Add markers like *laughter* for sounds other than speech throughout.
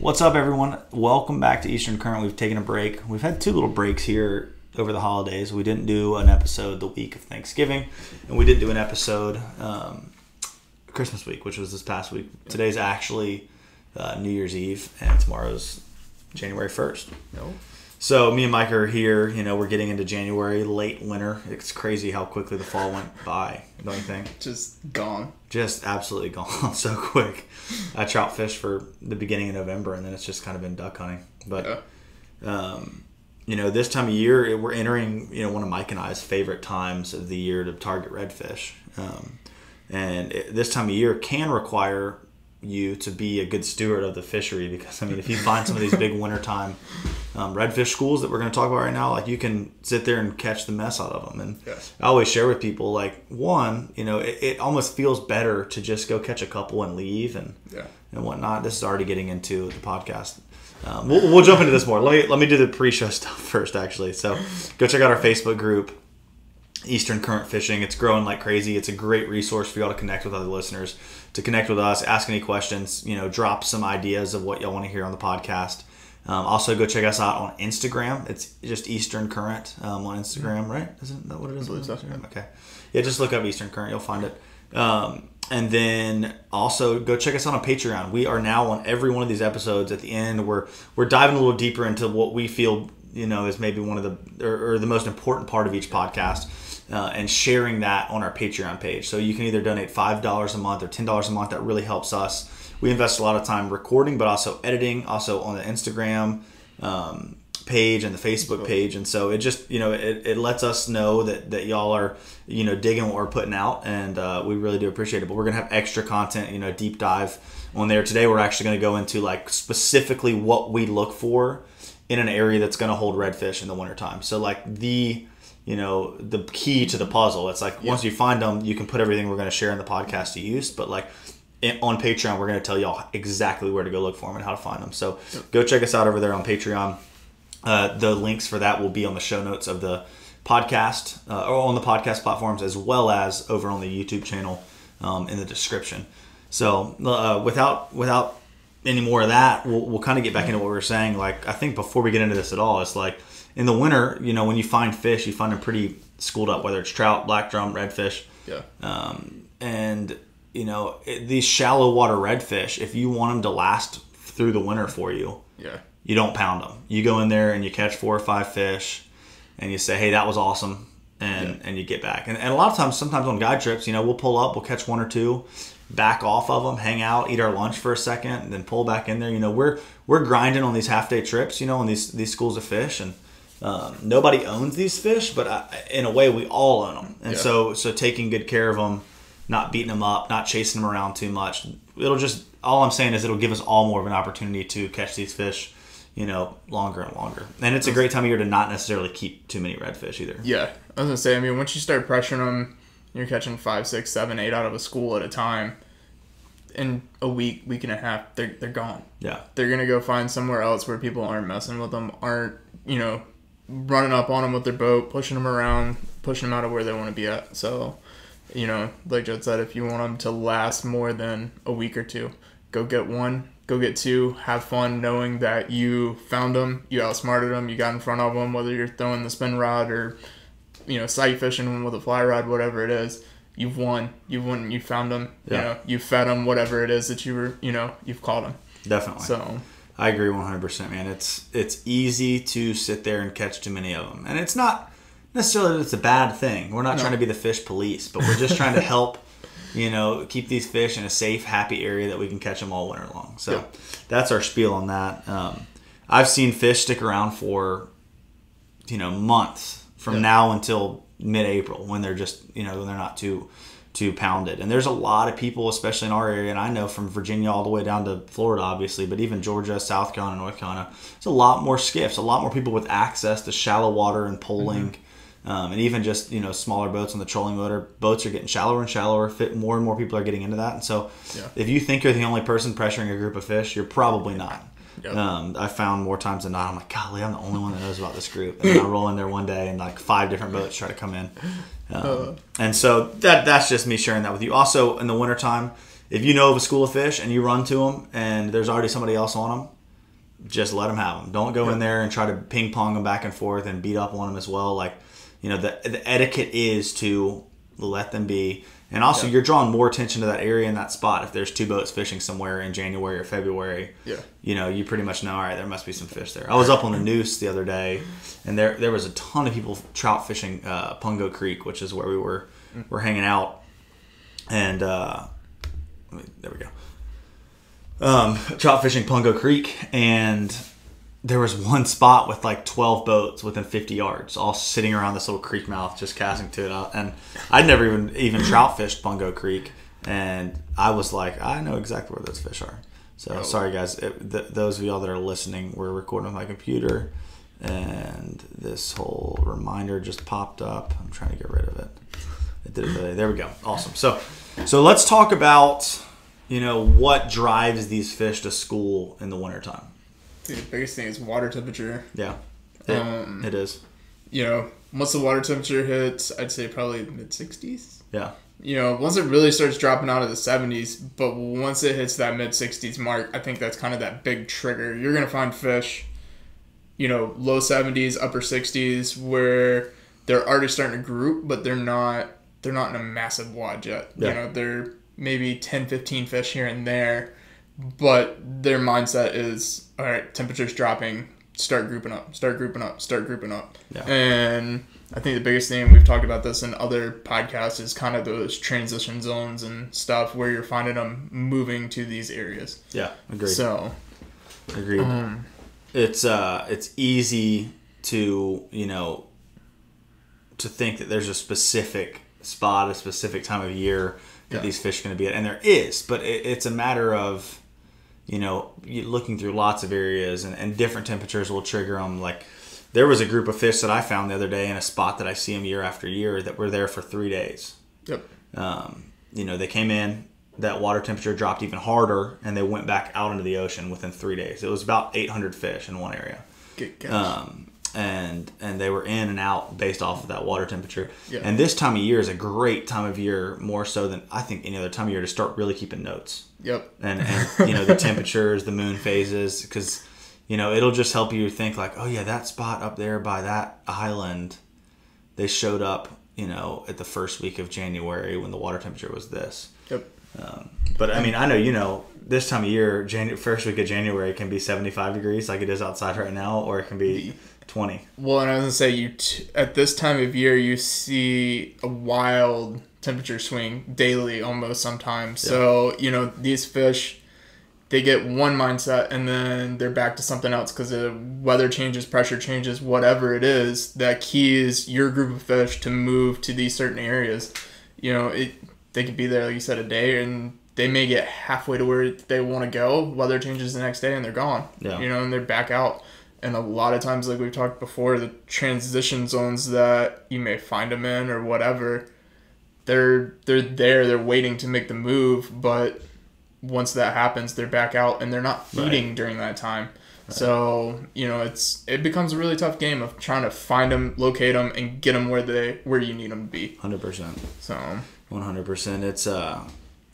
What's up, everyone? Welcome back to Eastern Current. We've taken a break. We've had two little breaks here over the holidays. We didn't do an episode the week of Thanksgiving, and we didn't do an episode um, Christmas week, which was this past week. Today's actually uh, New Year's Eve, and tomorrow's January 1st. No. So me and Mike are here. You know, we're getting into January, late winter. It's crazy how quickly the fall went by. Don't you think? Just gone. Just absolutely gone *laughs* so quick. I trout fish for the beginning of November, and then it's just kind of been duck hunting. But Yeah. um, you know, this time of year, we're entering, you know, one of Mike and I's favorite times of the year to target redfish. Um, and it, this time of year can require you to be a good steward of the fishery because, I mean, if you find some of these big *laughs* wintertime um, redfish schools that we're going to talk about right now, like you can sit there and catch the mess out of them. And Yes. I always share with people, like, one, you know, it, it almost feels better to just go catch a couple and leave and Yeah. and whatnot. This is already getting into the podcast. Um, we'll, we'll jump into this more. Let me let me do the pre-show *laughs* stuff first, actually. So go check out our Facebook group, Eastern Current Fishing. It's growing like crazy. It's a great resource for y'all to connect with other listeners, to connect with us, ask any questions. You know, drop some ideas of what y'all want to hear on the podcast. Um, also, go check us out on Instagram. It's just Eastern Current um, on Instagram, right? Isn't that what it is? believe on so, Instagram? Okay. Yeah, just look up Eastern Current. You'll find it. Um, and then also go check us out on Patreon. We are now on every one of these episodes. At the end, we're we're diving a little deeper into what we feel you know is maybe one of the or, or the most important part of each podcast, uh, and sharing that on our Patreon page. So you can either donate five dollars a month or ten dollars a month. That really helps us. We invest a lot of time recording, but also editing, also on the Instagram. Um, page and the Facebook page, and so it just you know it, it lets us know that that y'all are you know digging what we're putting out, and uh, we really do appreciate it. But we're gonna have extra content, you know, deep dive on there today. We're actually gonna go into like specifically what we look for in an area that's gonna hold redfish in the wintertime. So like the you know the key to the puzzle. It's like once you find them, you can put everything we're gonna share in the podcast to use, but like on Patreon, we're going to tell y'all exactly where to go look for them and how to find them. So go check us out over there on Patreon. Uh, the links for that will be on the show notes of the podcast uh, or on the podcast platforms as well as over on the YouTube channel um, in the description. So uh, without without any more of that, we'll, we'll kind of get back into what we were saying. Like I think before we get into this at all, it's like in the winter, you know, when you find fish, you find them pretty schooled up, whether it's trout, black drum, redfish Yeah. um, and you know these shallow water redfish if you want them to last through the winter for you Yeah. you don't pound them you go in there and you catch four or five fish and you say hey that was awesome and Yeah. and you get back and, and a lot of times sometimes on guide trips you know we'll pull up we'll catch one or two back off of them hang out eat our lunch for a second and then pull back in there you know we're we're grinding on these half day trips you know on these these schools of fish and um, nobody owns these fish, but I, in a way, we all own them. And Yeah. so, so taking good care of them, not beating them up, not chasing them around too much. It'll just all I'm saying is it'll give us all more of an opportunity to catch these fish, you know, longer and longer. And it's a great time of year to not necessarily keep too many redfish either. Yeah. I was gonna say. I mean, once you start pressuring them, you're catching five, six, seven, eight out of a school at a time. In a week, week and a half, they're they're gone. Yeah, They're gonna go find somewhere else where people aren't messing with them, aren't you know, running up on them with their boat, pushing them around, pushing them out of where they want to be at. So, you know, like Jed said, if you want them to last more than a week or two, go get one, go get two, have fun knowing that you found them, you outsmarted them, you got in front of them, whether you're throwing the spin rod or, you know, sight fishing with a fly rod, whatever it is. You've won. You've won. You found them. Yeah. You know, you fed them. Whatever it is that you were. You know, you've caught them. definitely. So I agree 100%, man. It's it's easy to sit there and catch too many of them. And it's not necessarily that it's a bad thing. We're not trying to be the fish police, but we're just trying to *laughs* help, you know, keep these fish in a safe, happy area that we can catch them all winter long. So Yeah. that's our spiel on that. Um, I've seen fish stick around for, you know, months from Yeah. now until mid-April when they're just, you know, when they're not too too pounded. And there's a lot of people, especially in our area, and I know from Virginia all the way down to Florida, obviously, but even Georgia, South Carolina, North Carolina, there's a lot more skiffs, a lot more people with access to shallow water and poling. Um, and even just you know smaller boats on the trolling motor boats are getting shallower and shallower fit more and more people are getting into that and so Yeah. if you think you're the only person pressuring a group of fish you're probably not Yep. um, I found more times than not I'm like golly I'm the only one that knows about this group and then I roll in there one day and like five different boats try to come in um, and so that that's just me sharing that with you also in the wintertime if you know of a school of fish and you run to them and there's already somebody else on them just let them have them. Don't go in there and try to ping pong them back and forth and beat up on them as well. Like, you know, the the etiquette is to let them be. And also, Yeah. you're drawing more attention to that area in that spot. If there's two boats fishing somewhere in January or February, Yeah. you know, you pretty much know. All right, there must be some fish there. I was up on the Neuse the other day, and there there was a ton of people trout fishing uh, Pungo Creek, which is where we were were hanging out, and uh, there we go. Um, trout fishing Pungo Creek, and there was one spot with like 12 boats within 50 yards, all sitting around this little creek mouth, just casting to it out. And I'd never even even trout fished Pungo Creek, and I was like, I know exactly where those fish are. So oh. sorry, guys. It, th- those of y'all that are listening, we're recording with my computer, and this whole reminder just popped up. I'm trying to get rid of it. It did it today. There we go. Awesome. So, so let's talk about you know what drives these fish to school in the wintertime. Dude, the biggest thing is water temperature. Yeah, it, Um, it is. You know, once the water temperature hits, I'd say probably mid 60s. Yeah, You know, once it really starts dropping out of the 70s, but once it hits that mid 60s mark, I think that's kind of that big trigger. You're going to find fish, you know, low 70s, upper 60s, where they're already starting to group, but they're not they're not in a massive wad yet. Yeah. You know, they're maybe 10, 15 fish here and there, but their mindset is all right, temperature's dropping, start grouping up, start grouping up, start grouping up. Yeah. And I think the biggest thing we've talked about this in other podcasts is kind of those transition zones and stuff where you're finding them moving to these areas. yeah, agreed. So, Agreed. it's uh, it's easy to you know to think that there's a specific spot, a specific time of year that Yeah. these fish are going to be at, and there is, but it, it's a matter of you know looking through lots of areas and, and different temperatures will trigger them. Like there was a group of fish that I found the other day in a spot that I see them year after year that were there for three days. yep. Um, you know, they came in, that water temperature dropped even harder, and they went back out into the ocean within three days. It was about 800 fish in one area. Good catch. Um, and and they were in and out based off of that water temperature. Yeah. And this time of year is a great time of year, more so than I think any other time of year, to start really keeping notes yep. and, and *laughs* you know the temperatures, the moon phases, because you know it'll just help you think like, oh yeah, that spot up there by that island, they showed up, you know, at the first week of January when the water temperature was this. Yep. Um, but I mean, I know you know this time of year, January, first week of January can be seventy five degrees like it is outside right now, or it can be twenty. Well, and I was gonna say you t- at this time of year you see a wild temperature swing daily almost sometimes. So you know these fish, they get one mindset and then they're back to something else because the weather changes, pressure changes, whatever it is. That keys your group of fish to move to these certain areas. You know it. They could be there, like you said, a day, and they may get halfway to where they want to go. Weather changes the next day, and they're gone. Yeah. You know, and they're back out. And a lot of times, like we've talked before, the transition zones that you may find them in or whatever, they're they're there, they're waiting to make the move, but once that happens, they're back out and they're not feeding during that time. So you know, it's it becomes a really tough game of trying to find them, locate them, and get them where they where you need them to be. Hundred percent. So One hundred percent. It's uh,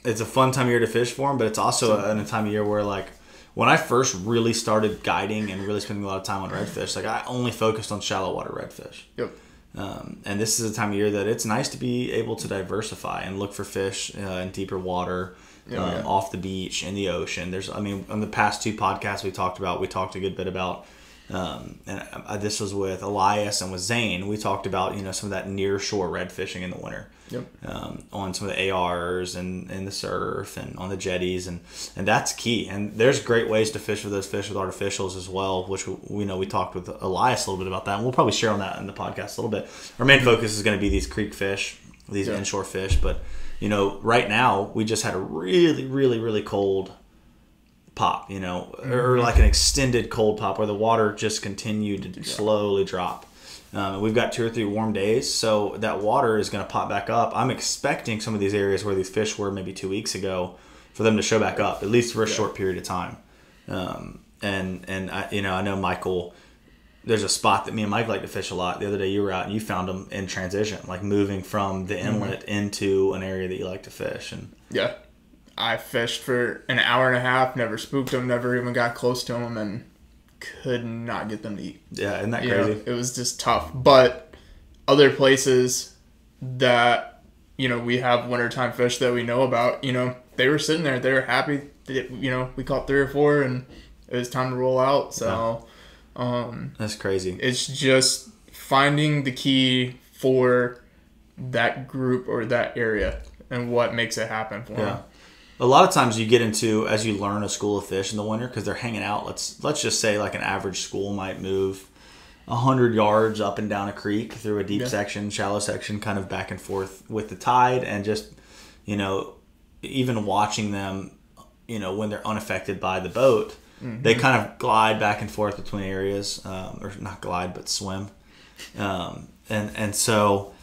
it's a fun time of year to fish for them, but it's also a, a time of year where like when I first really started guiding and really spending a lot of time on redfish, like I only focused on shallow water redfish. yep, Um, and this is a time of year that it's nice to be able to diversify and look for fish uh, in deeper water, Yeah, um, yeah. off the beach, in the ocean. There's, I mean, on the past two podcasts we talked about, we talked a good bit about, um, and uh, this was with Elias and with Zane. We talked about you know some of that near shore red fishing in the winter. Yep, Um, on some of the ARs and, and the surf and on the jetties and and that's key. And there's great ways to fish with those fish with artificials as well which we, we know we talked with Elias a little bit about that and we'll probably share on that in the podcast a little bit. Our main focus is going to be these creek fish these Yeah. inshore fish but you know right now we just had a really really really cold pop you know or like an extended cold pop where the water just continued to slowly drop um, and we've got two or three warm days, so that water is going to pop back up. I'm expecting some of these areas where these fish were maybe two weeks ago for them to show back up, at least for a short period of time. Um, and and I, you know, I know Michael. There's a spot that me and Mike like to fish a lot. The other day you were out and you found them in transition, like moving from the inlet into an area that you like to fish. And yeah. I fished for an hour and a half, never spooked them, never even got close to them, and could not get them to eat. Yeah, isn't that You know, crazy? it was just tough. But other places that you know we have wintertime fish that we know about, you know, they were sitting there, they were happy. That, you know, we caught three or four, and it was time to roll out. So um, That's crazy. it's just finding the key for that group or that area and what makes it happen for Yeah. them. A lot of times you get into as you learn a school of fish in the winter because they're hanging out. Let's let's just say like an average school might move hundred yards up and down a creek through a deep Yeah. section, shallow section, kind of back and forth with the tide, and just you know, even watching them, you know, when they're unaffected by the boat, they kind of glide back and forth between areas, um, or not glide but swim, um, and and so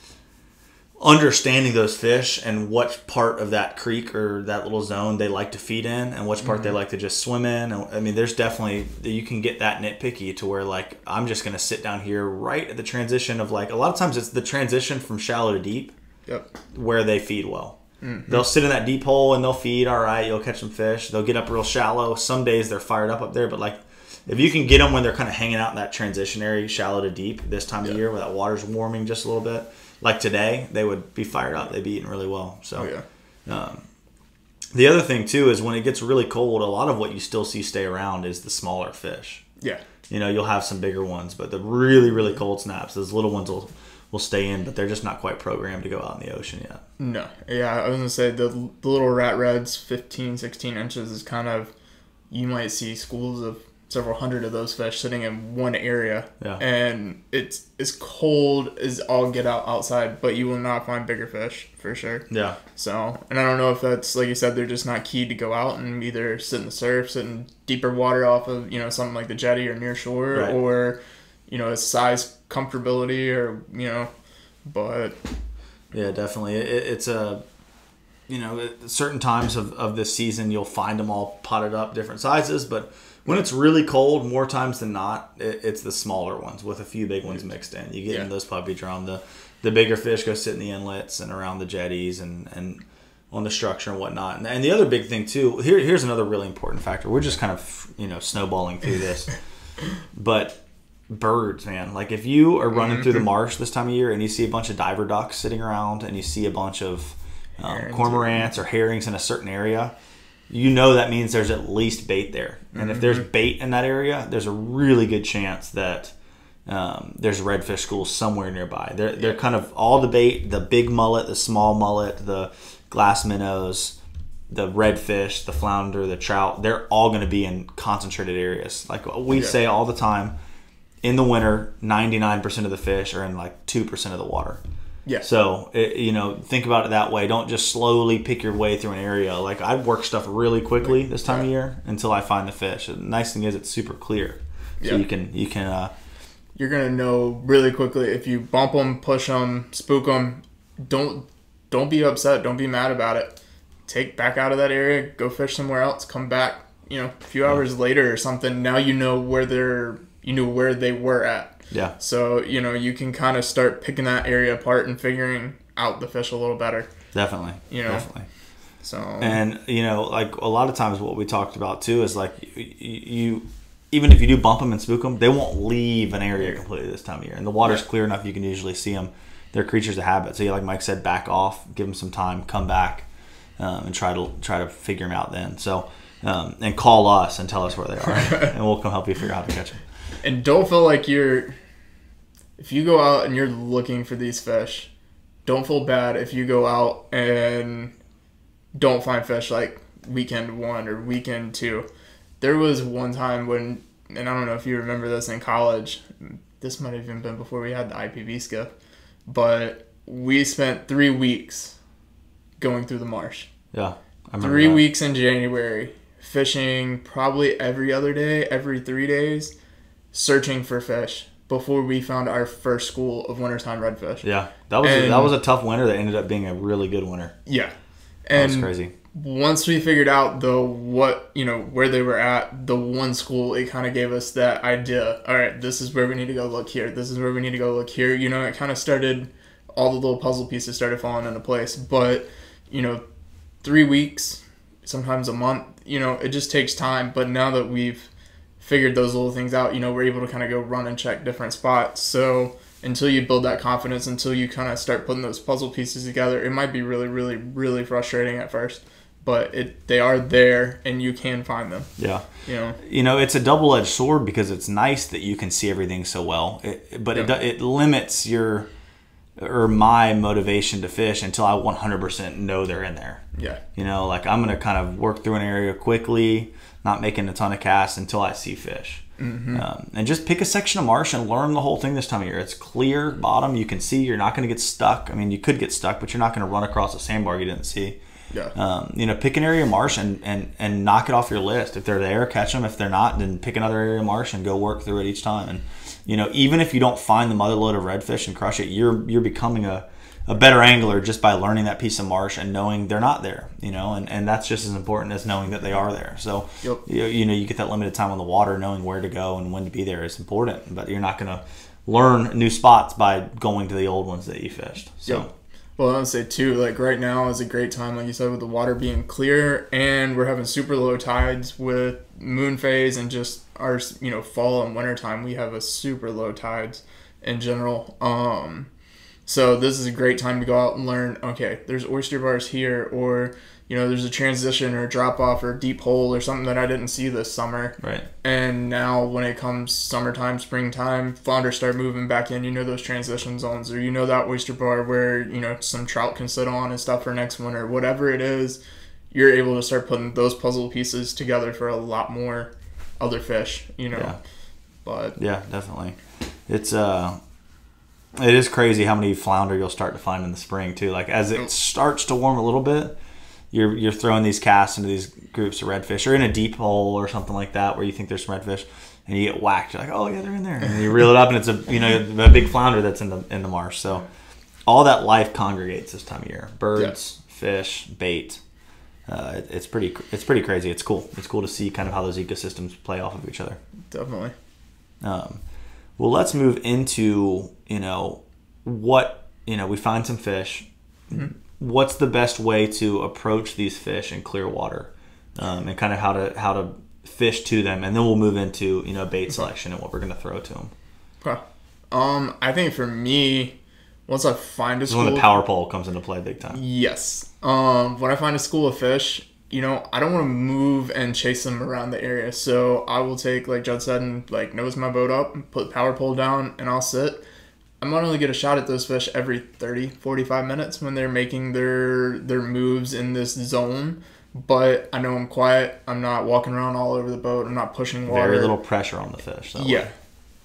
understanding those fish and what part of that creek or that little zone they like to feed in and which part they mm-hmm. like to just swim in. And, I mean, there's definitely you can get that nitpicky to where like I'm just gonna sit down here right at the transition of like a lot of times it's the transition from shallow to deep Yep. where they feed well. Mm-hmm. They'll sit in that deep hole and they'll feed. All right, you'll catch some fish. They'll get up real shallow. Some days they're fired up up there, but like if you can get them when they're kind of hanging out in that transition area, shallow to deep, this time of year where that water's warming just a little bit, like today, they would be fired up. They'd be eating really well. So Oh yeah. Um, the other thing too is when it gets really cold, a lot of what you still see stay around is the smaller fish. Yeah. You know, you'll have some bigger ones, but the really really cold snaps, those little ones will will stay in, but they're just not quite programmed to go out in the ocean yet. No. Yeah, I was gonna say the, the little rat reds, 15, 16 inches is kind of you might see schools of several hundred of those fish sitting in one area. Yeah. And it's as cold as all get out outside, but you will not find bigger fish for sure. Yeah. So, and I don't know if that's like you said, they're just not keyed to go out and either sit in the surf, sit in deeper water off of you know something like the jetty or near shore, Right. or you know it's size comfortability or you know, but Yeah, definitely. It, it's a, you know, certain times of, of this season, you'll find them all potted up different sizes, but when it's really cold, more times than not, it, it's the smaller ones with a few big ones mixed in. You get Yeah. in those puppy drum. The the bigger fish go sit in the inlets and around the jetties and, and on the structure and whatnot. And, and the other big thing too, here here's another really important factor. We're just kind of you know snowballing through this, *laughs* but birds, man. Like if you are running through the marsh this time of year and you see a bunch of diver ducks sitting around and you see a bunch of um, cormorants or herons in a certain area, you know that means there's at least bait there. And if there's bait in that area, there's a really good chance that um, there's redfish schools somewhere nearby. They're, they're kind of all the bait, the big mullet, the small mullet, the glass minnows, the redfish, the flounder, the trout. They're all going to be in concentrated areas. Like we Yeah. say all the time, in the winter, 99% of the fish are in like 2% of the water. Yeah, So, it, you know, think about it that way. Don't just slowly pick your way through an area. Like, I work stuff really quickly this time of year until I find the fish. The nice thing is it's super clear. So Yeah. you can, you can, uh, you're gonna know really quickly if you bump them, push them, spook them. Don't don't be upset. Don't be mad about it. Take back out of that area. Go fish somewhere else. Come back. You know, a few hours later or something. Now you know where they're. You know where they were at. Yeah, So you know you can kind of start picking that area apart and figuring out the fish a little better. definitely. You know. Definitely. So And, you know, like a lot of times what we talked about too is like you, you even if you do bump them and spook them, they won't leave an area completely this time of year. And the water's Yeah. clear enough, you can usually see them. They're creatures of habit. So, you, like Mike said, back off, give them some time, come back, um, and try to try to figure them out then. So, um, and call us and tell us where they are, *laughs* and we'll come help you figure out how to catch them. and don't feel like you're if you go out and you're looking for these fish don't feel bad if you go out and don't find fish like weekend one or weekend two. There was one time when and i don't know if you remember this in college this might have even been before we had the ipv skiff but we spent three weeks going through the marsh. Yeah, I three that. weeks in January, fishing probably every other day, every three days, searching for fish before we found our first school of wintertime redfish. Yeah, that was And- that was a tough winter that ended up being a really good winter. Yeah. That was crazy. once we figured out though what you know where they were at, the one school it kind of gave us that idea. All right, this is where we need to go look here. This is where we need to go look here. You know, it kind of started. All the little puzzle pieces started falling into place. But you know, three weeks, sometimes a month. You know, it just takes time. But now that we've figured those little things out, you know, we're able to kind of go run and check different spots. So until you build that confidence, until you kind of start putting those puzzle pieces together, it might be really, really, really frustrating at first. But it they are there and you can find them. Yeah. You know. You know, it's a double edged sword because it's nice that you can see everything so well, it, but it, Yeah. do- it limits your or my motivation to fish until I 100% know they're in there. Yeah. You know, like I'm going to kind of work through an area quickly, not making a ton of casts until I see fish. Um, and just pick a section of marsh and learn the whole thing this time of year. It's clear bottom. You can see you're not going to get stuck. I mean, you could get stuck, but you're not going to run across a sandbar you didn't see. Yeah. Um, you know, pick an area of marsh and, and, and knock it off your list. If they're there, catch them. If they're not, then pick another area of marsh and go work through it each time. And you know, even if you don't find the mother load of redfish and crush it, you're you're becoming a, a better angler just by learning that piece of marsh and knowing they're not there. You know, and, and that's just as important as knowing that they are there. So Yep. you, you know, you get that limited time on the water, knowing where to go and when to be there is important. But you're not going to learn new spots by going to the old ones that you fished. So. Yep. Well, I would say too, like right now is a great time, like you said, with the water being clear, and we're having super low tides with moon phase and just our, you know, fall and winter time. We have a super low tides in general. Um, so this is a great time to go out and learn. Okay, there's oyster bars here, or you know, there's a transition or a drop off or deep hole or something that I didn't see this summer. Right. And now, when it comes summertime, springtime, flounders start moving back in. You know those transition zones, or you know that oyster bar where you know some trout can sit on and stuff for next winter. Whatever it is, you're able to start putting those puzzle pieces together for a lot more other fish. You know, Yeah. but Yeah, definitely. It's uh it is crazy how many flounder you'll start to find in the spring too. Like as it starts to warm a little bit, you're you're throwing these casts into these groups of redfish or in a deep hole or something like that where you think there's some redfish and you get whacked. You're like, oh yeah, they're in there. And you reel it up and it's a you know a big flounder that's in the in the marsh. So all that life congregates this time of year. Birds, fish, bait. Uh, it, it's pretty it's pretty crazy. It's cool. It's cool to see kind of how those ecosystems play off of each other. definitely. Um, well, let's move into you know what you know. We find some fish. What's the best way to approach these fish in clear water, um, and kind of how to how to fish to them, and then we'll move into you know bait selection and what we're going to throw to them. Okay. Um, I think for me, once I find a school, when the power pole comes into play big time. Yes. Um, when I find a school of fish, you know, I don't want to move and chase them around the area. So I will take, like Judd said, and like nose my boat up, put the power pole down, and I'll sit. I might only get a shot at those fish every 30, 45 minutes when they're making their their moves in this zone. But I know I'm quiet. I'm not walking around all over the boat. I'm not pushing water. Very little pressure on the fish. that way. Yeah,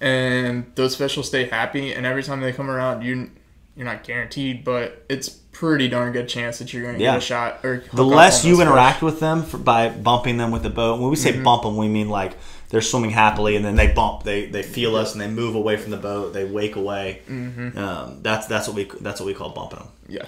and those fish will stay happy, and every time they come around, you you're not guaranteed, but it's pretty darn good chance that you're going to Yeah. get a shot. Or the less you interact with them for, by bumping them with the boat. When we say bump them, we mean like they're swimming happily and then they bump. They they feel us and they move away from the boat. They wake away. Um, that's that's what we that's what we call bumping them. yeah,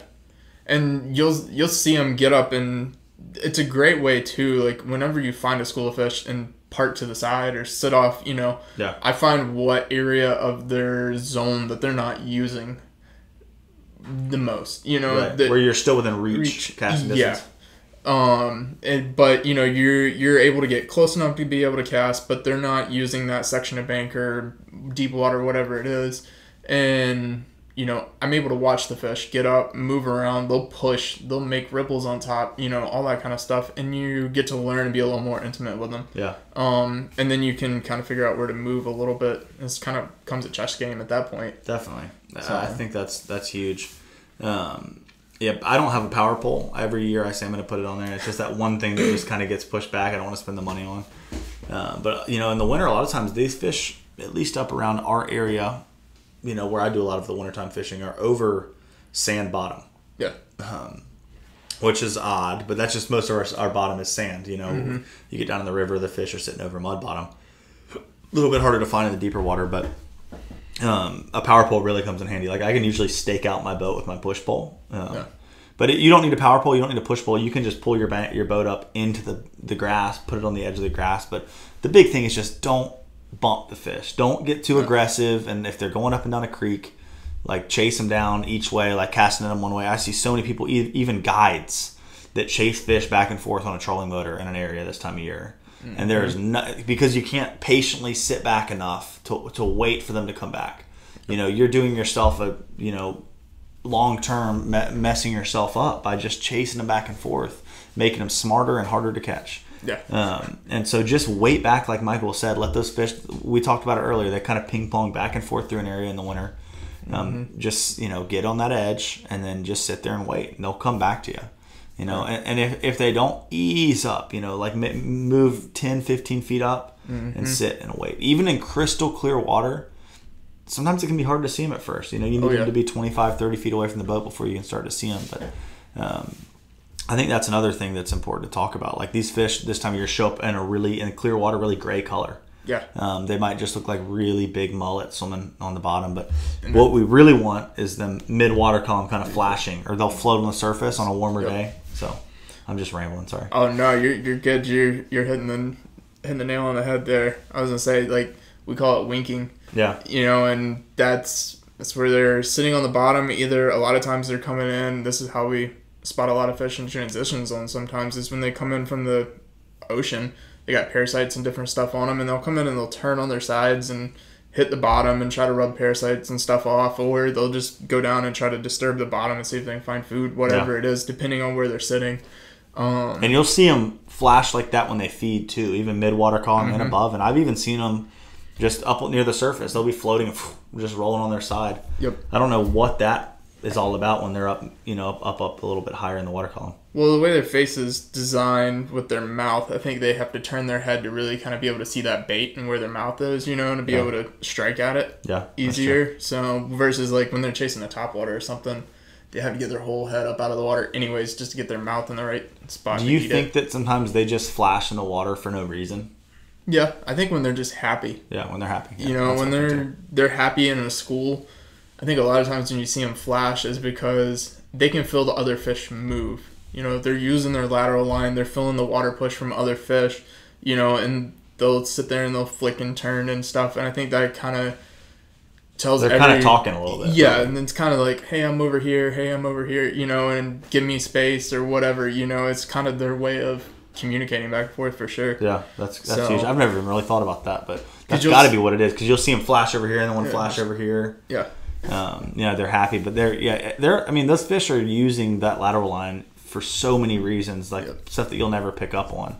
and you'll you'll see them get up, and it's a great way too. Like whenever you find a school of fish and park to the side or sit off, you know, Yeah. I find what area of their zone that they're not using the most. You know, Right. that- Where you're still within reach, reach. casting Yeah. um and, but you know you're you're able to get close enough to be able to cast but they're not using that section of bank or deep water whatever it is and you know i'm able to watch the fish get up move around they'll push they'll make ripples on top you know all that kind of stuff and you get to learn and be a little more intimate with them Yeah. um and then you can kind of figure out where to move a little bit it's kind of comes a chess game at that point Definitely. So- I think that's that's huge. Um, yeah, I don't have a power pole. Every year I say I'm going to put it on there. It's just that one thing that just kind of gets pushed back. I don't want to spend the money on. Uh, but you know, in the winter, a lot of times these fish, at least up around our area, you know, where I do a lot of the wintertime fishing, are over sand bottom, yeah Um, which is odd. But that's just most of our, our bottom is sand. You know, you get down in the river, the fish are sitting over mud bottom. A little bit harder to find in the deeper water, but um, a power pole really comes in handy. Like I can usually stake out my boat with my push pole. Um, Yeah. But it, you don't need a power pole. You don't need a push pole. You can just pull your ba- your boat up into the, the grass, put it on the edge of the grass. But the big thing is just don't bump the fish. Don't get too aggressive. And if they're going up and down a creek, like chase them down each way, like casting them one way. I see so many people, even guides, that chase fish back and forth on a trolling motor in an area this time of year. And there's no because you can't patiently sit back enough to to wait for them to come back. You know, you're doing yourself a you know long term me- messing yourself up by just chasing them back and forth, making them smarter and harder to catch. Yeah. Um, and so just wait back, like Michael said. Let those fish. We talked about it earlier. They kind of ping pong back and forth through an area in the winter. Um, Just you know, get on that edge and then just sit there and wait. And they'll come back to you. You know, and, and if, if they don't ease up, you know, like move 10, 15 feet up and sit and wait. Even in crystal clear water, sometimes it can be hard to see them at first. You know, you need Oh, yeah. them to be 25, 30 feet away from the boat before you can start to see them. But um, I think that's another thing that's important to talk about. Like these fish this time of year show up in a really in clear water, really gray color. Yeah. Um, they might just look like really big mullet swimming on the bottom, but what we really want is them mid water column kind of flashing, or they'll float on the surface on a warmer Yep. day. So I'm just rambling. Sorry. Oh no, you're you're good. You're you're hitting the hitting the nail on the head there. I was gonna say like we call it winking, Yeah. you know, and that's that's where they're sitting on the bottom. Either a lot of times they're coming in. This is how we spot a lot of fish in transition zones. Sometimes is when they come in from the ocean. They got parasites and different stuff on them, and they'll come in and they'll turn on their sides and hit the bottom and try to rub parasites and stuff off, or they'll just go down and try to disturb the bottom and see if they can find food, whatever it is, depending on where they're sitting. Um, And you'll see them flash like that when they feed too, even mid water column and above. And I've even seen them just up near the surface. They'll be floating, *laughs* just rolling on their side. Yep. I don't know what that is all about when they're up, you know, up, up, up a little bit higher in the water column. Well, the way their face is designed with their mouth, I think they have to turn their head to really kind of be able to see that bait and where their mouth is, you know, and to be Yeah. able to strike at it Yeah. easier. So versus like when they're chasing the top water or something, they have to get their whole head up out of the water anyways, just to get their mouth in the right spot. Do you think It. that sometimes they just flash in the water for no reason? Yeah, I think when they're just happy, Yeah, when they're happy. you know, when what I think, they're they're happy in a school, I think a lot of times when you see them flash is because they can feel the other fish move. You know, if they're using their lateral line, they're feeling the water push from other fish. You know, and they'll sit there and they'll flick and turn and stuff. And I think that kind of tells they're kind of talking a little bit. Yeah, and it's kind of like, hey, I'm over here. Hey, I'm over here. You know, and give me space or whatever. You know, it's kind of their way of communicating back and forth for sure. Yeah, that's that's So- huge. I've never even really thought about that, but that's got to be what it is because you'll see them flash over here and then one Yeah. flash over here. Yeah. Um, you know, they're happy, but they're yeah, they're. I mean, those fish are using that lateral line for so many reasons, like Yep. stuff that you'll never pick up on.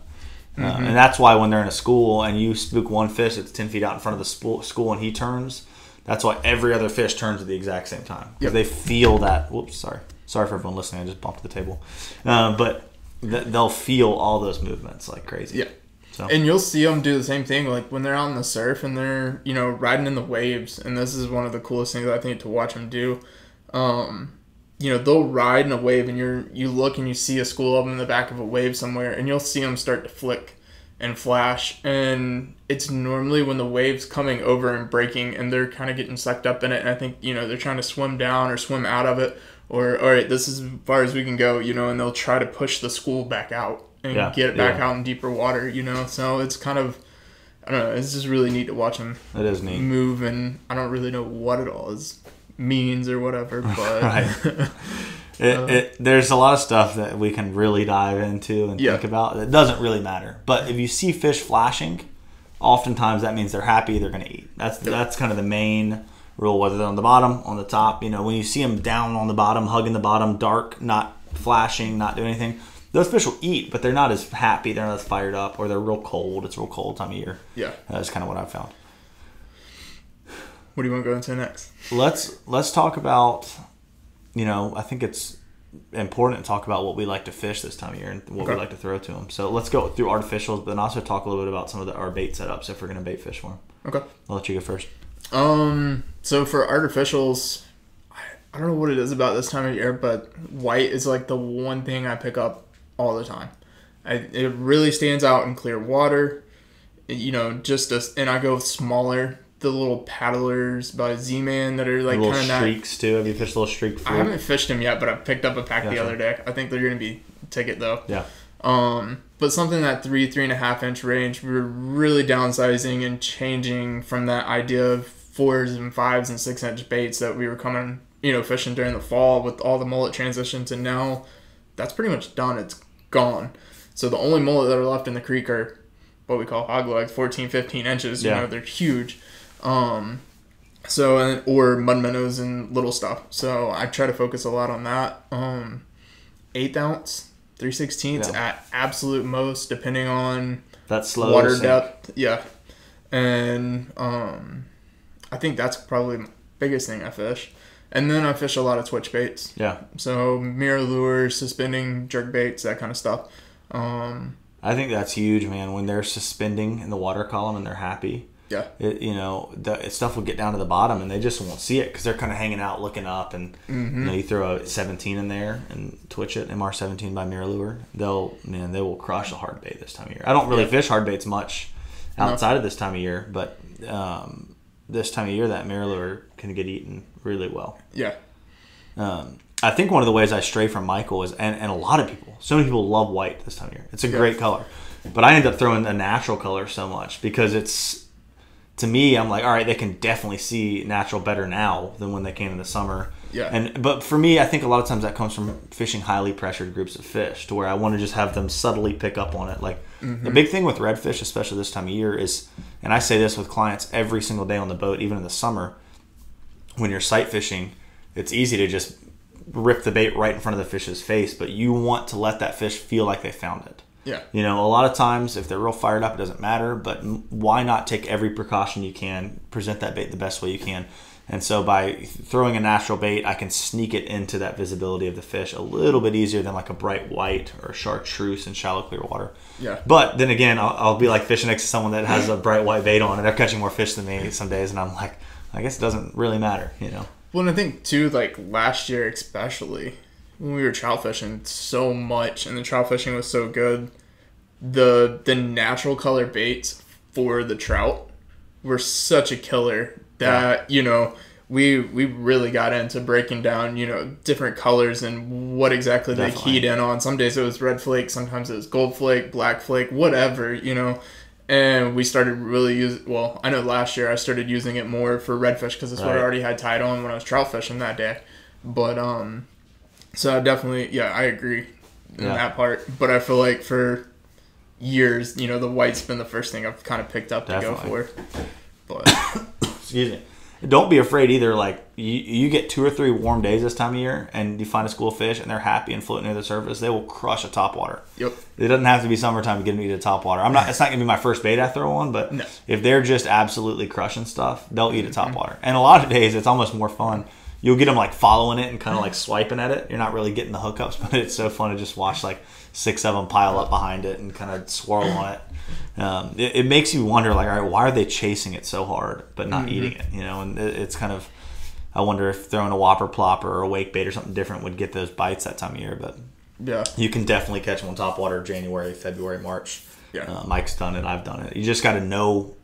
Um, Mm-hmm. and that's why when they're in a school and you spook one fish that's ten feet out in front of the school and he turns, that's why every other fish turns at the exact same time because Yep. they feel that. Whoops, sorry, sorry for everyone listening. I just bumped the table, um, but th- they'll feel all those movements like crazy. Yeah. So And you'll see them do the same thing, like when they're on the surf and they're, you know, riding in the waves. And this is one of the coolest things I think to watch them do. Um, you know, they'll ride in a wave, and you're you look and you see a school of them in the back of a wave somewhere, and you'll see them start to flick and flash. And it's normally when the waves coming over and breaking, and they're kind of getting sucked up in it. And I think you know they're trying to swim down or swim out of it, or all right, this is as far as we can go, you know, and they'll try to push the school back out and Yeah, get it back yeah. out in deeper water, you know. So it's kind of, I don't know, it's just really neat to watch them it is neat. move, and I don't really know what it all is means or whatever, *laughs* but Right. *laughs* It, uh, it, there's a lot of stuff that we can really dive into and Yeah. think about. It doesn't really matter. But if you see fish flashing, oftentimes that means they're happy. They're going to eat. That's that's kind of the main rule. Whether they're on the bottom, on the top. You know, when you see them down on the bottom, hugging the bottom, dark, not flashing, not doing anything. Those fish will eat, but they're not as happy. They're not as fired up, or they're real cold. It's a real cold time of year. yeah. That's kind of what I've found. What do you want to go into next? let's let's talk about you know i think it's important to talk about what we like to fish this time of year and what we like to throw to them so let's go through artificials but then also talk a little bit about some of the, our bait setups if we're going to bait fish for them Okay. i'll let you go first Um. So for artificials, I don't know what it is about this time of year, but white is like the one thing I pick up all the time. I, it really stands out in clear water. You know, just as and I go with smaller, the little paddlers by Z-Man that are like kind of streaks too have you fished a little streak I haven't fished them yet, but I picked up a pack the other day. I think they're gonna be ticket though. yeah Um, but something that three, three and a half inch range, we are really downsizing and changing from that idea of fours and fives and six inch baits that we were coming, you know, fishing during the fall with all the mullet transitions, and now that's pretty much done. It's gone. So the only mullet that are left in the creek are what we call hog legs, 14, 15 inches. You Yeah. know, they're huge. Um, so and or mud minnows and little stuff. So I try to focus a lot on that. Um, eighth ounce, three sixteenths Yeah. at absolute most, depending on That's slow. water sink. depth. Yeah, and um, I think that's probably the biggest thing I fish. And then I fish a lot of twitch baits. Yeah. So MirrOlures, suspending jerk baits, that kind of stuff. Um, I think that's huge, man. When they're suspending in the water column and they're happy, yeah, it, you know, the stuff will get down to the bottom and they just won't see it because they're kind of hanging out, looking up, and Mm-hmm. you know, you throw a 17 in there and twitch it, MR17 by MirrOlure, they'll man, they will crush a hard bait this time of year. I don't really Yeah. fish hard baits much outside of this time of year, but um, this time of year, that MirrOlure can get eaten really well. yeah, Um, I think one of the ways I stray from Michael is, and, and a lot of people, so many people love white this time of year. It's a Yeah. great color, but I end up throwing a natural color so much because it's, to me, I'm like, all right, they can definitely see natural better now than when they came in the summer. Yeah. And but for me, I think a lot of times that comes from fishing highly pressured groups of fish, to where I want to just have them subtly pick up on it. Like the big thing with redfish, especially this time of year, is, and I say this with clients every single day on the boat, even in the summer, when you're sight fishing, it's easy to just rip the bait right in front of the fish's face, but you want to let that fish feel like they found it. yeah, You know, a lot of times if they're real fired up, it doesn't matter, but why not take every precaution you can, present that bait the best way you can. And so by throwing a natural bait, I can sneak it into that visibility of the fish a little bit easier than like a bright white or a chartreuse in shallow clear water. yeah, But then again, I'll, I'll be like fishing next to someone that has a bright white bait on, and they're catching more fish than me some days, and I'm like, I guess it doesn't really matter, you know? Well, and I think too, like last year especially, when we were trout fishing so much, and the trout fishing was so good, the the natural color baits for the trout were such a killer that you know we we really got into breaking down you know different colors and what exactly they keyed in on. Some days it was red flake, sometimes it was gold flake, black flake, whatever you know. And we started really use well. I know last year I started using it more for redfish because it's what I already had tied on when I was trout fishing that day. But um, so I definitely yeah I agree in Yeah. that part. But I feel like for years, you know, the white's been the first thing I've kind of picked up to go for. But *coughs* excuse me. Don't be afraid either. Like you, you get two or three warm days this time of year, and you find a school of fish, and they're happy and floating near the surface. They will crush a topwater. yep, It doesn't have to be summertime to get them to eat a topwater. I'm not. It's not gonna be my first bait I throw on, but No. if they're just absolutely crushing stuff, they'll eat a topwater. Mm-hmm. And a lot of days, it's almost more fun. You'll get them like following it and kind of like *laughs* swiping at it. You're not really getting the hookups, *laughs* but it's so fun to just watch like six of them pile up behind it and kind of swirl on it. Um, it. It makes you wonder, like, all right, why are they chasing it so hard but not eating it? You know, and it, it's kind of. I wonder if throwing a whopper plopper or a wake bait or something different would get those bites that time of year, but yeah, you can definitely catch them on top water January, February, March. Yeah. Uh, Mike's done it. I've done it. You just got to know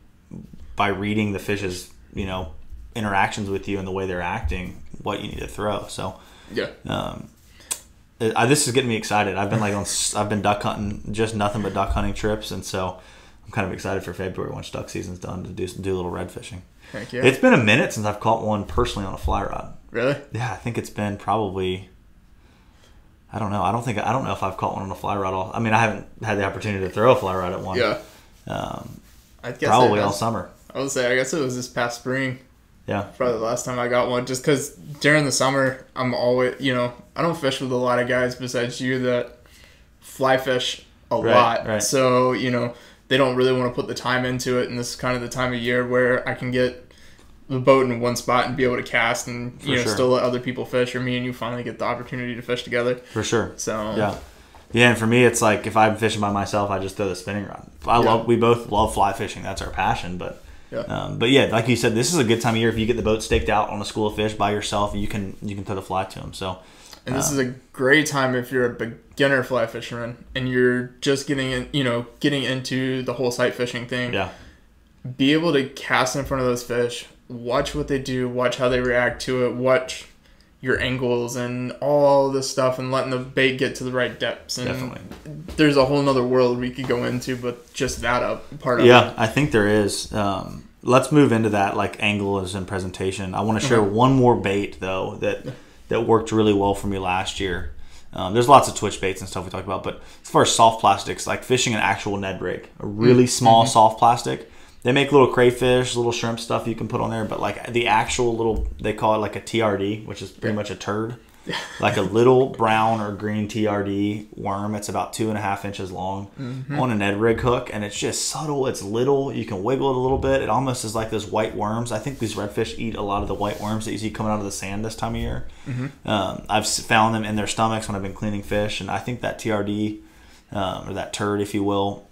by reading the fish's, you know, interactions with you and the way they're acting, what you need to throw. So, yeah, um, I, this is getting me excited. I've been like on, I've been duck hunting, just nothing but duck hunting trips, and so I'm kind of excited for February once duck season's done to do do a little red fishing. heck yeah. It's been a minute since I've caught one personally on a fly rod. really? Yeah, I think it's been probably. I don't know. I don't think I don't know if I've caught one on a fly rod. All I mean, I haven't had the opportunity to throw a fly rod at one. Yeah. Um, I guess probably all summer. I would say I guess it was this past spring. Yeah. Probably the last time I got one, just because during the summer I'm always, you know, I don't fish with a lot of guys besides you that fly fish a Right, lot. right. So you know they don't really want to put the time into it, and this is kind of the time of year where I can get the boat in one spot and be able to cast, and you For know sure. still let other people fish, or me and you finally get the opportunity to fish together. For sure. So Yeah. Yeah, and for me, it's like if I'm fishing by myself, I just throw the spinning rod. I Yeah. love. We both love fly fishing. That's our passion. But, Yeah. um, but yeah, like you said, this is a good time of year if you get the boat staked out on a school of fish by yourself. You can you can throw the fly to them. So And this is a great time if you're a beginner fly fisherman and you're just getting in, you know, getting into the whole sight fishing thing. yeah, Be able to cast in front of those fish, watch what they do, watch how they react to it, watch your angles and all this stuff and letting the bait get to the right depths. And definitely. there's a whole nother world we could go into, but just that up part of Yeah, it. I think there is. Um, let's move into that like angle as in presentation. I want to share Okay. one more bait though that that worked really well for me last year. Um, there's lots of twitch baits and stuff we talked about, but as far as soft plastics, like fishing an actual Ned rig, a really Mm-hmm. small soft plastic. They make little crayfish, little shrimp stuff you can put on there, but like the actual little, they call it like a TRD, which is pretty much a turd. *laughs* like a little brown or green TRD worm. It's about two and a half inches long Mm-hmm. on an Ned rig hook, and it's just subtle. It's little. You can wiggle it a little bit. It almost is like those white worms. I think these redfish eat a lot of the white worms that you see coming out of the sand this time of year. Mm-hmm. Um, I've found them in their stomachs when I've been cleaning fish, and I think that TRD um, or that turd, if you will,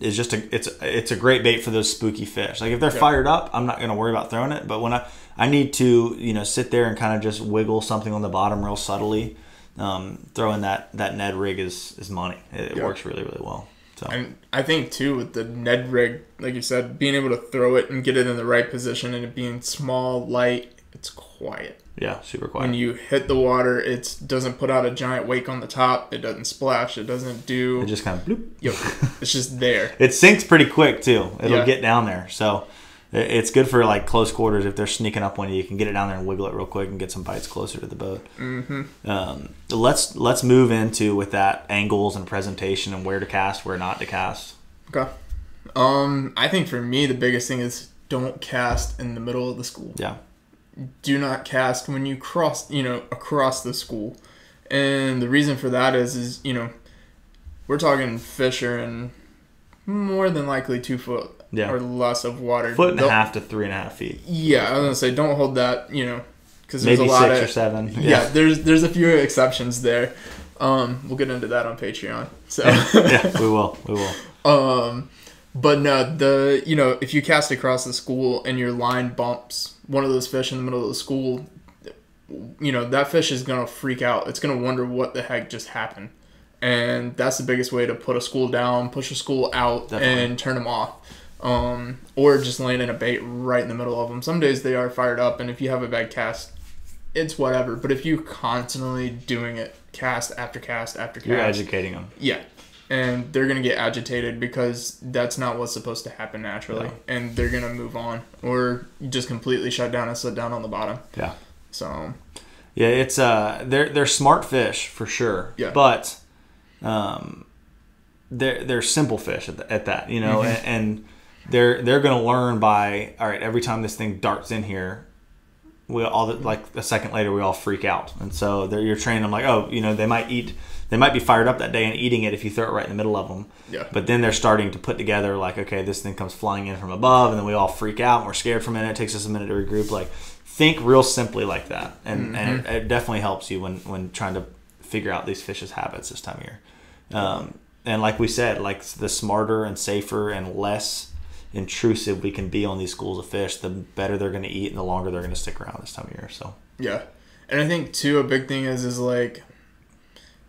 is just a it's it's a great bait for those spooky fish. Like if they're fired up, I'm not going to worry about throwing it. But when I I need to you know sit there and kind of just wiggle something on the bottom real subtly, um, throwing that that Ned rig is is money. It, it Yeah. works really really well. So And I think too with the Ned rig, like you said, being able to throw it and get it in the right position and it being small, light, it's quiet. yeah, super quiet. When you hit the water, it doesn't put out a giant wake on the top. It doesn't splash. It doesn't do. it just kind of bloop. Yo, *laughs* it's just there. It sinks pretty quick too. It'll Yeah. get down there. So it's good for like close quarters. If they're sneaking up on you, you can get it down there and wiggle it real quick and get some bites closer to the boat. Mm-hmm. Um, let's let's move into with that angles and presentation and where to cast, where not to cast. Okay. Um, I think for me the biggest thing is don't cast in the middle of the school. Yeah, do not cast when you cross you know across the school and the reason for that is is you know we're talking fish are in more than likely two foot Yeah. or less of water foot and a half to three and a half feet, yeah i was gonna say don't hold that you know because there's maybe a lot six of or seven. yeah. there's there's a few exceptions there um we'll get into that on patreon so yeah, we will, we will. *laughs* um, but no, the you know if you cast across the school and your line bumps one of those fish in the middle of the school, you know that fish is gonna freak out. It's gonna wonder what the heck just happened, and that's the biggest way to put a school down, push a school out, Definitely. and turn them off. Um, or just land in a bait right in the middle of them. Some days they are fired up, and if you have a bad cast, it's whatever. But if you're constantly doing it, cast after cast after cast, You're educating them. yeah. And they're to get agitated because that's not what's supposed to happen naturally. No. And they're to move on or just completely shut down and sit down on the bottom. Yeah. So, Yeah, it's uh, they're they're smart fish for sure. Yeah. But, um, they're they're simple fish at, the, at that, you know, and, and they're they're gonna learn by all right. Every time this thing darts in here, we all like a second later we all freak out, and so they're you're training them like oh you know they might eat they might be fired up that day and eating it if you throw it right in the middle of them. Yeah. But then they're starting to put together like okay this thing comes flying in from above, and then we all freak out and we're scared for a minute. It takes us a minute to regroup. Like think real simply like that, and and it, it definitely helps you when when trying to figure out these fish's habits this time of year. Um, and like we said, like the smarter and safer and less intrusive we can be on these schools of fish, the better they're going to eat and the longer they're going to stick around this time of year. So yeah. And I think, too, a big thing is, is like,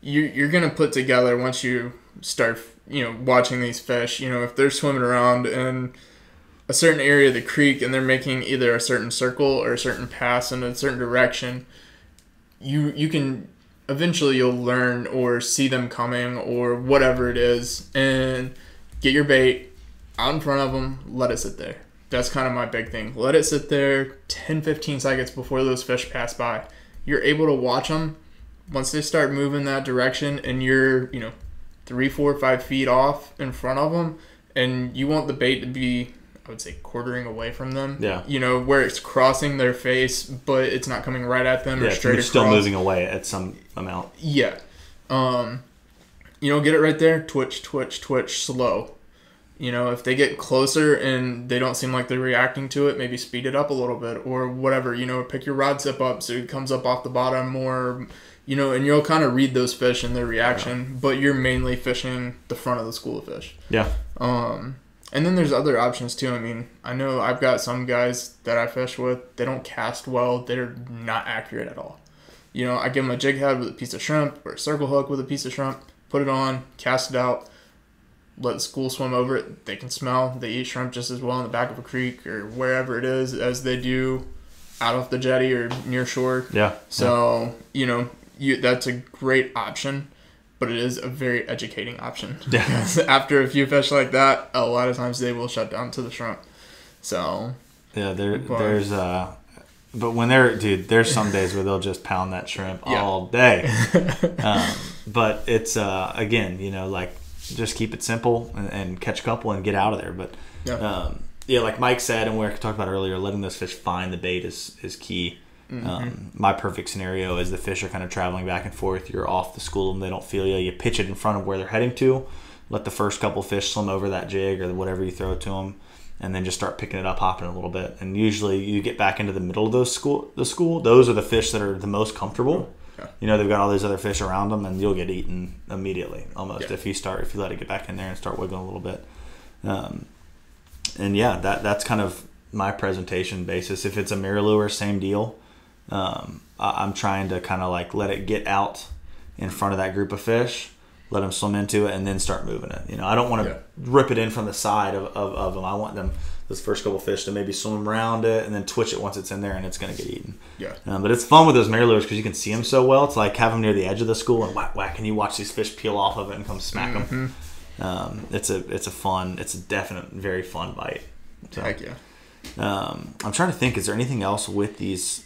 you, you're going to put together once you start, you know, watching these fish, you know, if they're swimming around in a certain area of the creek and they're making either a certain circle or a certain pass in a certain direction, you you can eventually you'll learn or see them coming or whatever it is and get your bait out in front of them let it sit there. That's kind of my big thing. Let it sit there 10 15 seconds before those fish pass by. You're able to watch them once they start moving that direction and you're you know three four five feet off in front of them and you want the bait to be i would say quartering away from them Yeah. you know where it's crossing their face but it's not coming right at them yeah, or straight still across moving away at some amount. yeah. Um, you know, get it right there. Twitch, twitch, twitch, slow. You know, if they get closer and they don't seem like they're reacting to it, maybe speed it up a little bit or whatever. You know, pick your rod tip up so it comes up off the bottom more. You know, and you'll kind of read those fish and their reaction, but you're mainly fishing the front of the school of fish. Yeah, Um, and then there's other options too. I mean, I know I've got some guys that I fish with. They don't cast well. They're not accurate at all. You know, I give them a jig head with a piece of shrimp or a circle hook with a piece of shrimp. Put it on, cast it out, let the school swim over it. They can smell. They eat shrimp just as well in the back of a creek or wherever it is as they do out off the jetty or near shore. yeah. So you know, you that's a great option, but it is a very educating option. Yeah. *laughs* After a few fish like that, a lot of times they will shut down to the shrimp. So Yeah, there, But- there's uh, but when they're dude, there's some days where they'll just pound that shrimp Yeah. all day. *laughs* um, but it's uh, again, you know, like just keep it simple and, and catch a couple and get out of there. But Yeah. um, yeah, like Mike said, and we talked about earlier, letting those fish find the bait is is key. Mm-hmm. Um, my perfect scenario is the fish are kind of traveling back and forth. You're off the school and they don't feel you. You pitch it in front of where they're heading to. Let the first couple fish swim over that jig or whatever you throw to them, and then just start picking it up, hopping a little bit. And usually you get back into the middle of those school. The school. Those are the fish that are the most comfortable. Yeah. You know they've got all these other fish around them, and you'll get eaten immediately almost Yeah. if you start if you let it get back in there and start wiggling a little bit. Um, and yeah, that that's kind of my presentation basis. If it's a MirrOlure, same deal. Um, I, I'm trying to kind of like let it get out in front of that group of fish, let them swim into it, and then start moving it. You know, I don't want to Yeah. rip it in from the side of, of, of them. I want them those first couple fish to maybe swim around it and then twitch it once it's in there and it's going to get eaten. Yeah. Um, but it's fun with those MirrOlures because you can see them so well. It's like have them near the edge of the school and whack whack, and you watch these fish peel off of it and come smack them. Um, it's a it's a fun, it's a definite very fun bite. So, Heck yeah. um, I'm trying to think. Is there anything else with these,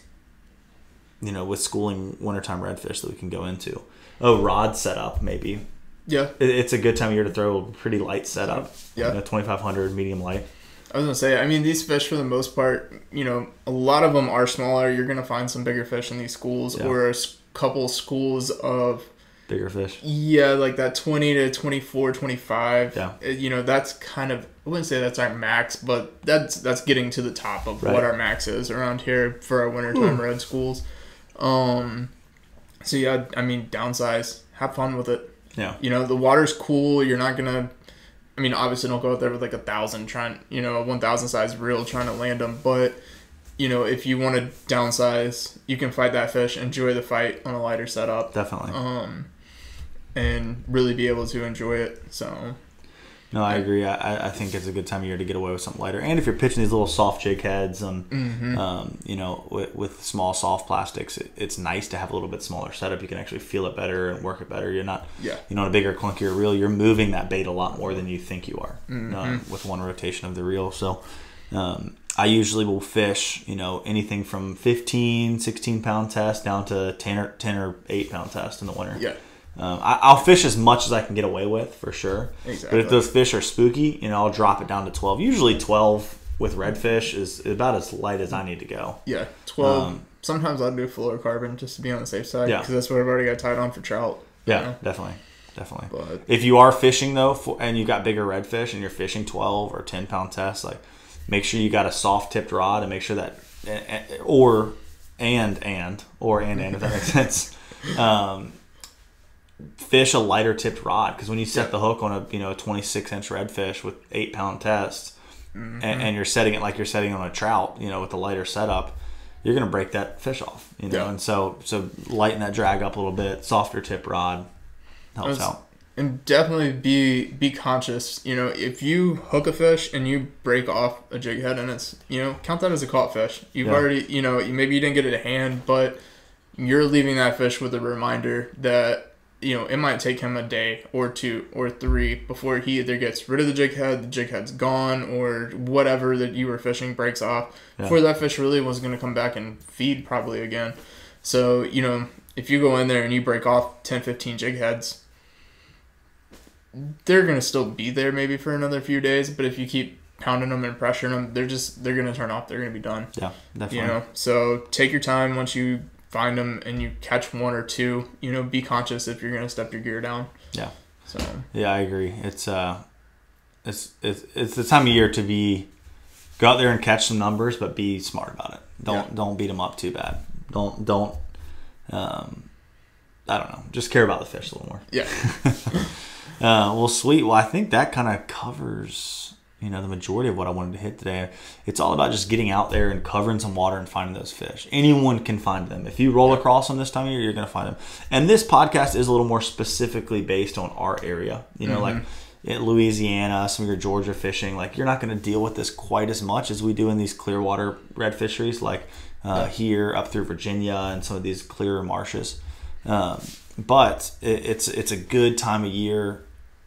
you know, with schooling wintertime redfish that we can go into? Oh, rod setup maybe. Yeah. It, it's a good time of year to throw a pretty light setup. Yeah. You know, 2500 medium light. I was gonna say, I mean, these fish for the most part, you know, a lot of them are smaller. You're gonna find some bigger fish in these schools, Yeah. or a couple schools of Bigger fish. yeah, like that 20 to 24, 25. Yeah. Uh, You know, that's kind of I wouldn't say that's our max, but that's that's getting to the top of Right. what our max is around here for our wintertime red schools. Um, so yeah, I mean, downsize, have fun with it. Yeah. You know, the water's cool. You're not gonna. I mean, obviously, don't go out there with like a thousand trying, you know, a one thousand size reel trying to land them. But you know, if you want to downsize, you can fight that fish, enjoy the fight on a lighter setup, Definitely. um, and really be able to enjoy it. So No, I agree. I, I- think it's a good time of year to get away with something lighter. And if you're pitching these little soft jig heads and, Mm-hmm. um, you know, with, with small soft plastics, it, it's nice to have a little bit smaller setup. You can actually feel it better and work it better. You're not, Yeah. you know, on a bigger, clunkier reel, you're moving that bait a lot more than you think you are Mm-hmm. um, with one rotation of the reel. So, um, I usually will fish, you know, anything from 15, 16 pound test down to 10 or, 10 or 8 pound test in the winter. yeah, Um, I, I'll fish as much as I can get away with for sure. But if those fish are spooky, you know, I'll drop it down to twelve. Usually twelve with redfish is about as light as I need to go. yeah, twelve. Um, Sometimes I'll do fluorocarbon just to be on the safe side Yeah. because that's what I've already got tied on for trout. you Yeah, know? definitely, definitely. But If you are fishing though, for, and you've got bigger redfish, and you're fishing twelve or ten pound tests, like make sure you got a soft tipped rod, and make sure that, or and and or and and if that makes *laughs* sense. Um, fish a lighter tipped rod because when you set Yeah. the hook on a you know a 26 inch redfish with eight pound test Mm-hmm. and, and you're setting it like you're setting on a trout you know with a lighter setup you're gonna break that fish off you know Yeah. and so so lighten that drag up a little bit softer tip rod helps That's- out and definitely be be conscious. You know, if you hook a fish and you break off a jig head and it's you know count that as a caught fish. You've Yeah. already you know maybe you didn't get it a hand, but you're leaving that fish with a reminder that you know it might take him a day or two or three before he either gets rid of the jig head, the jig head's gone, or whatever that you were fishing breaks off Yeah. before that fish really was going to come back and feed probably again. So you know if you go in there and you break off 10, 15 jig heads they're gonna still be there maybe for another few days, but if you keep pounding them and pressuring them, they're just they're gonna turn off. They're gonna be done. yeah definitely You know, so take your time once you find them and you catch one or two. You know, be conscious if you're gonna step your gear down. yeah So yeah i agree it's uh it's it's it's the time of year to be go out there and catch some numbers but be smart about it don't Yeah. don't beat them up too bad don't don't um i don't know just care about the fish a little more yeah, *laughs* Uh, well, sweet. Well, I think that kind of covers, you know, the majority of what I wanted to hit today. It's all about just getting out there and covering some water and finding those fish. Anyone can find them. If you roll across them this time of year, you're going to find them. And this podcast is a little more specifically based on our area. You know, like in Louisiana, some of your Georgia fishing, like you're not going to deal with this quite as much as we do in these clear water red fisheries, like uh, here up through Virginia and some of these clearer marshes. Um, but it, it's it's a good time of year,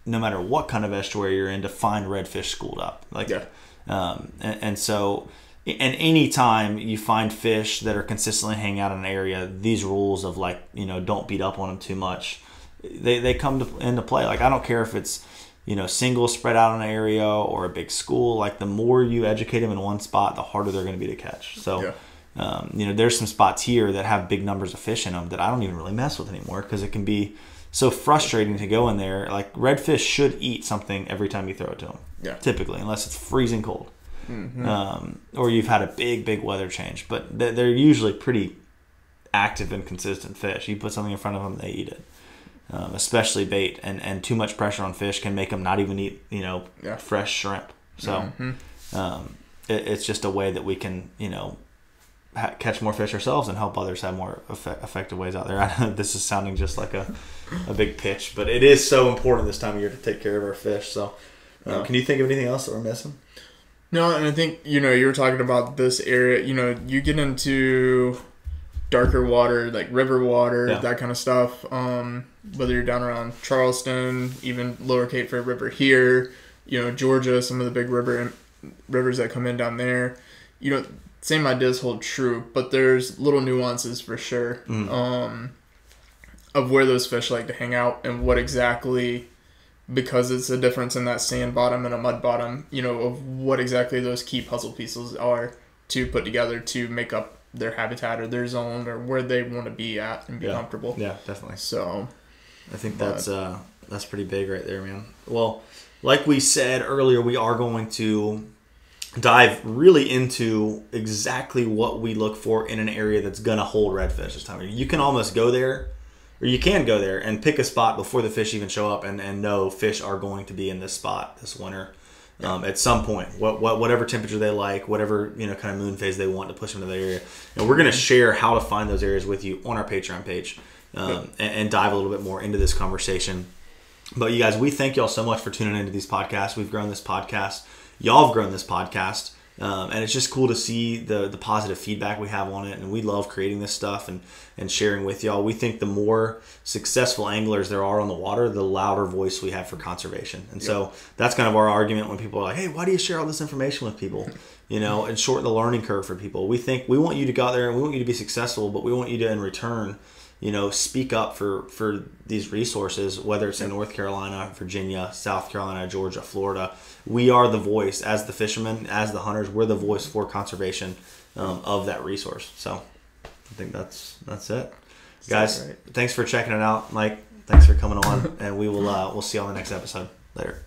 no matter what kind of estuary you're in, to find redfish schooled up. Like, Yeah. um, and, and so and anytime you find fish that are consistently hanging out in an area, these rules of like you know don't beat up on them too much, they they come to, into play. Like I don't care if it's you know single spread out in an area or a big school. Like the more you educate them in one spot, the harder they're going to be to catch. So. Yeah. Um, you know, there's some spots here that have big numbers of fish in them that I don't even really mess with anymore because it can be so frustrating to go in there. Like redfish should eat something every time you throw it to them. Yeah. Typically, unless it's freezing cold, um, or you've had a big, big weather change. But they're usually pretty active and consistent fish. You put something in front of them, they eat it. Um, especially bait, and and too much pressure on fish can make them not even eat you know Yeah. fresh shrimp. So um, it, it's just a way that we can you know catch more fish ourselves and help others have more effe- effective ways out there. *laughs* I know this is sounding just like a, a big pitch, but it is so important this time of year to take care of our fish. So, Yeah. can you think of anything else that we're missing? No, and I think you know you were talking about this area. You know, you get into darker water, like river water, Yeah. that kind of stuff. Um, whether you're down around Charleston, even Lower Cape Fear River here, you know, Georgia, some of the big river rivers that come in down there. You know, same ideas hold true, but there's little nuances for sure. Um, of where those fish like to hang out and what exactly because it's a difference in that sand bottom and a mud bottom, you know, of what exactly those key puzzle pieces are to put together to make up their habitat or their zone or where they want to be at and be Yeah. comfortable. Yeah, definitely. So, I think But- that's uh, that's pretty big right there, man. Well, like we said earlier, we are going to dive really into exactly what we look for in an area that's gonna hold redfish this time. You can almost go there, or you can go there and pick a spot before the fish even show up, and, and know fish are going to be in this spot this winter. Um, at some point, what, what whatever temperature they like, whatever you know kind of moon phase they want to push them to the area, and we're going to share how to find those areas with you on our Patreon page, um, and, and dive a little bit more into this conversation. But you guys, we thank y'all so much for tuning into these podcasts. We've grown this podcast. Y'all have grown this podcast. Um, and it's just cool to see the the positive feedback we have on it. And we love creating this stuff and, and sharing with y'all. We think the more successful anglers there are on the water, the louder voice we have for conservation. And so that's kind of our argument when people are like, hey, why do you share all this information with people? *laughs* You know, and shorten the learning curve for people. We think we want you to go out there and we want you to be successful, but we want you to, in return, you know speak up for for these resources whether it's in north carolina virginia south carolina georgia florida. We are the voice as the fishermen as the hunters we're the voice for conservation um, of that resource. So i think that's that's it. Guys right. thanks for checking it out mike. Thanks for coming on and we will uh, we'll see you on the next episode. Later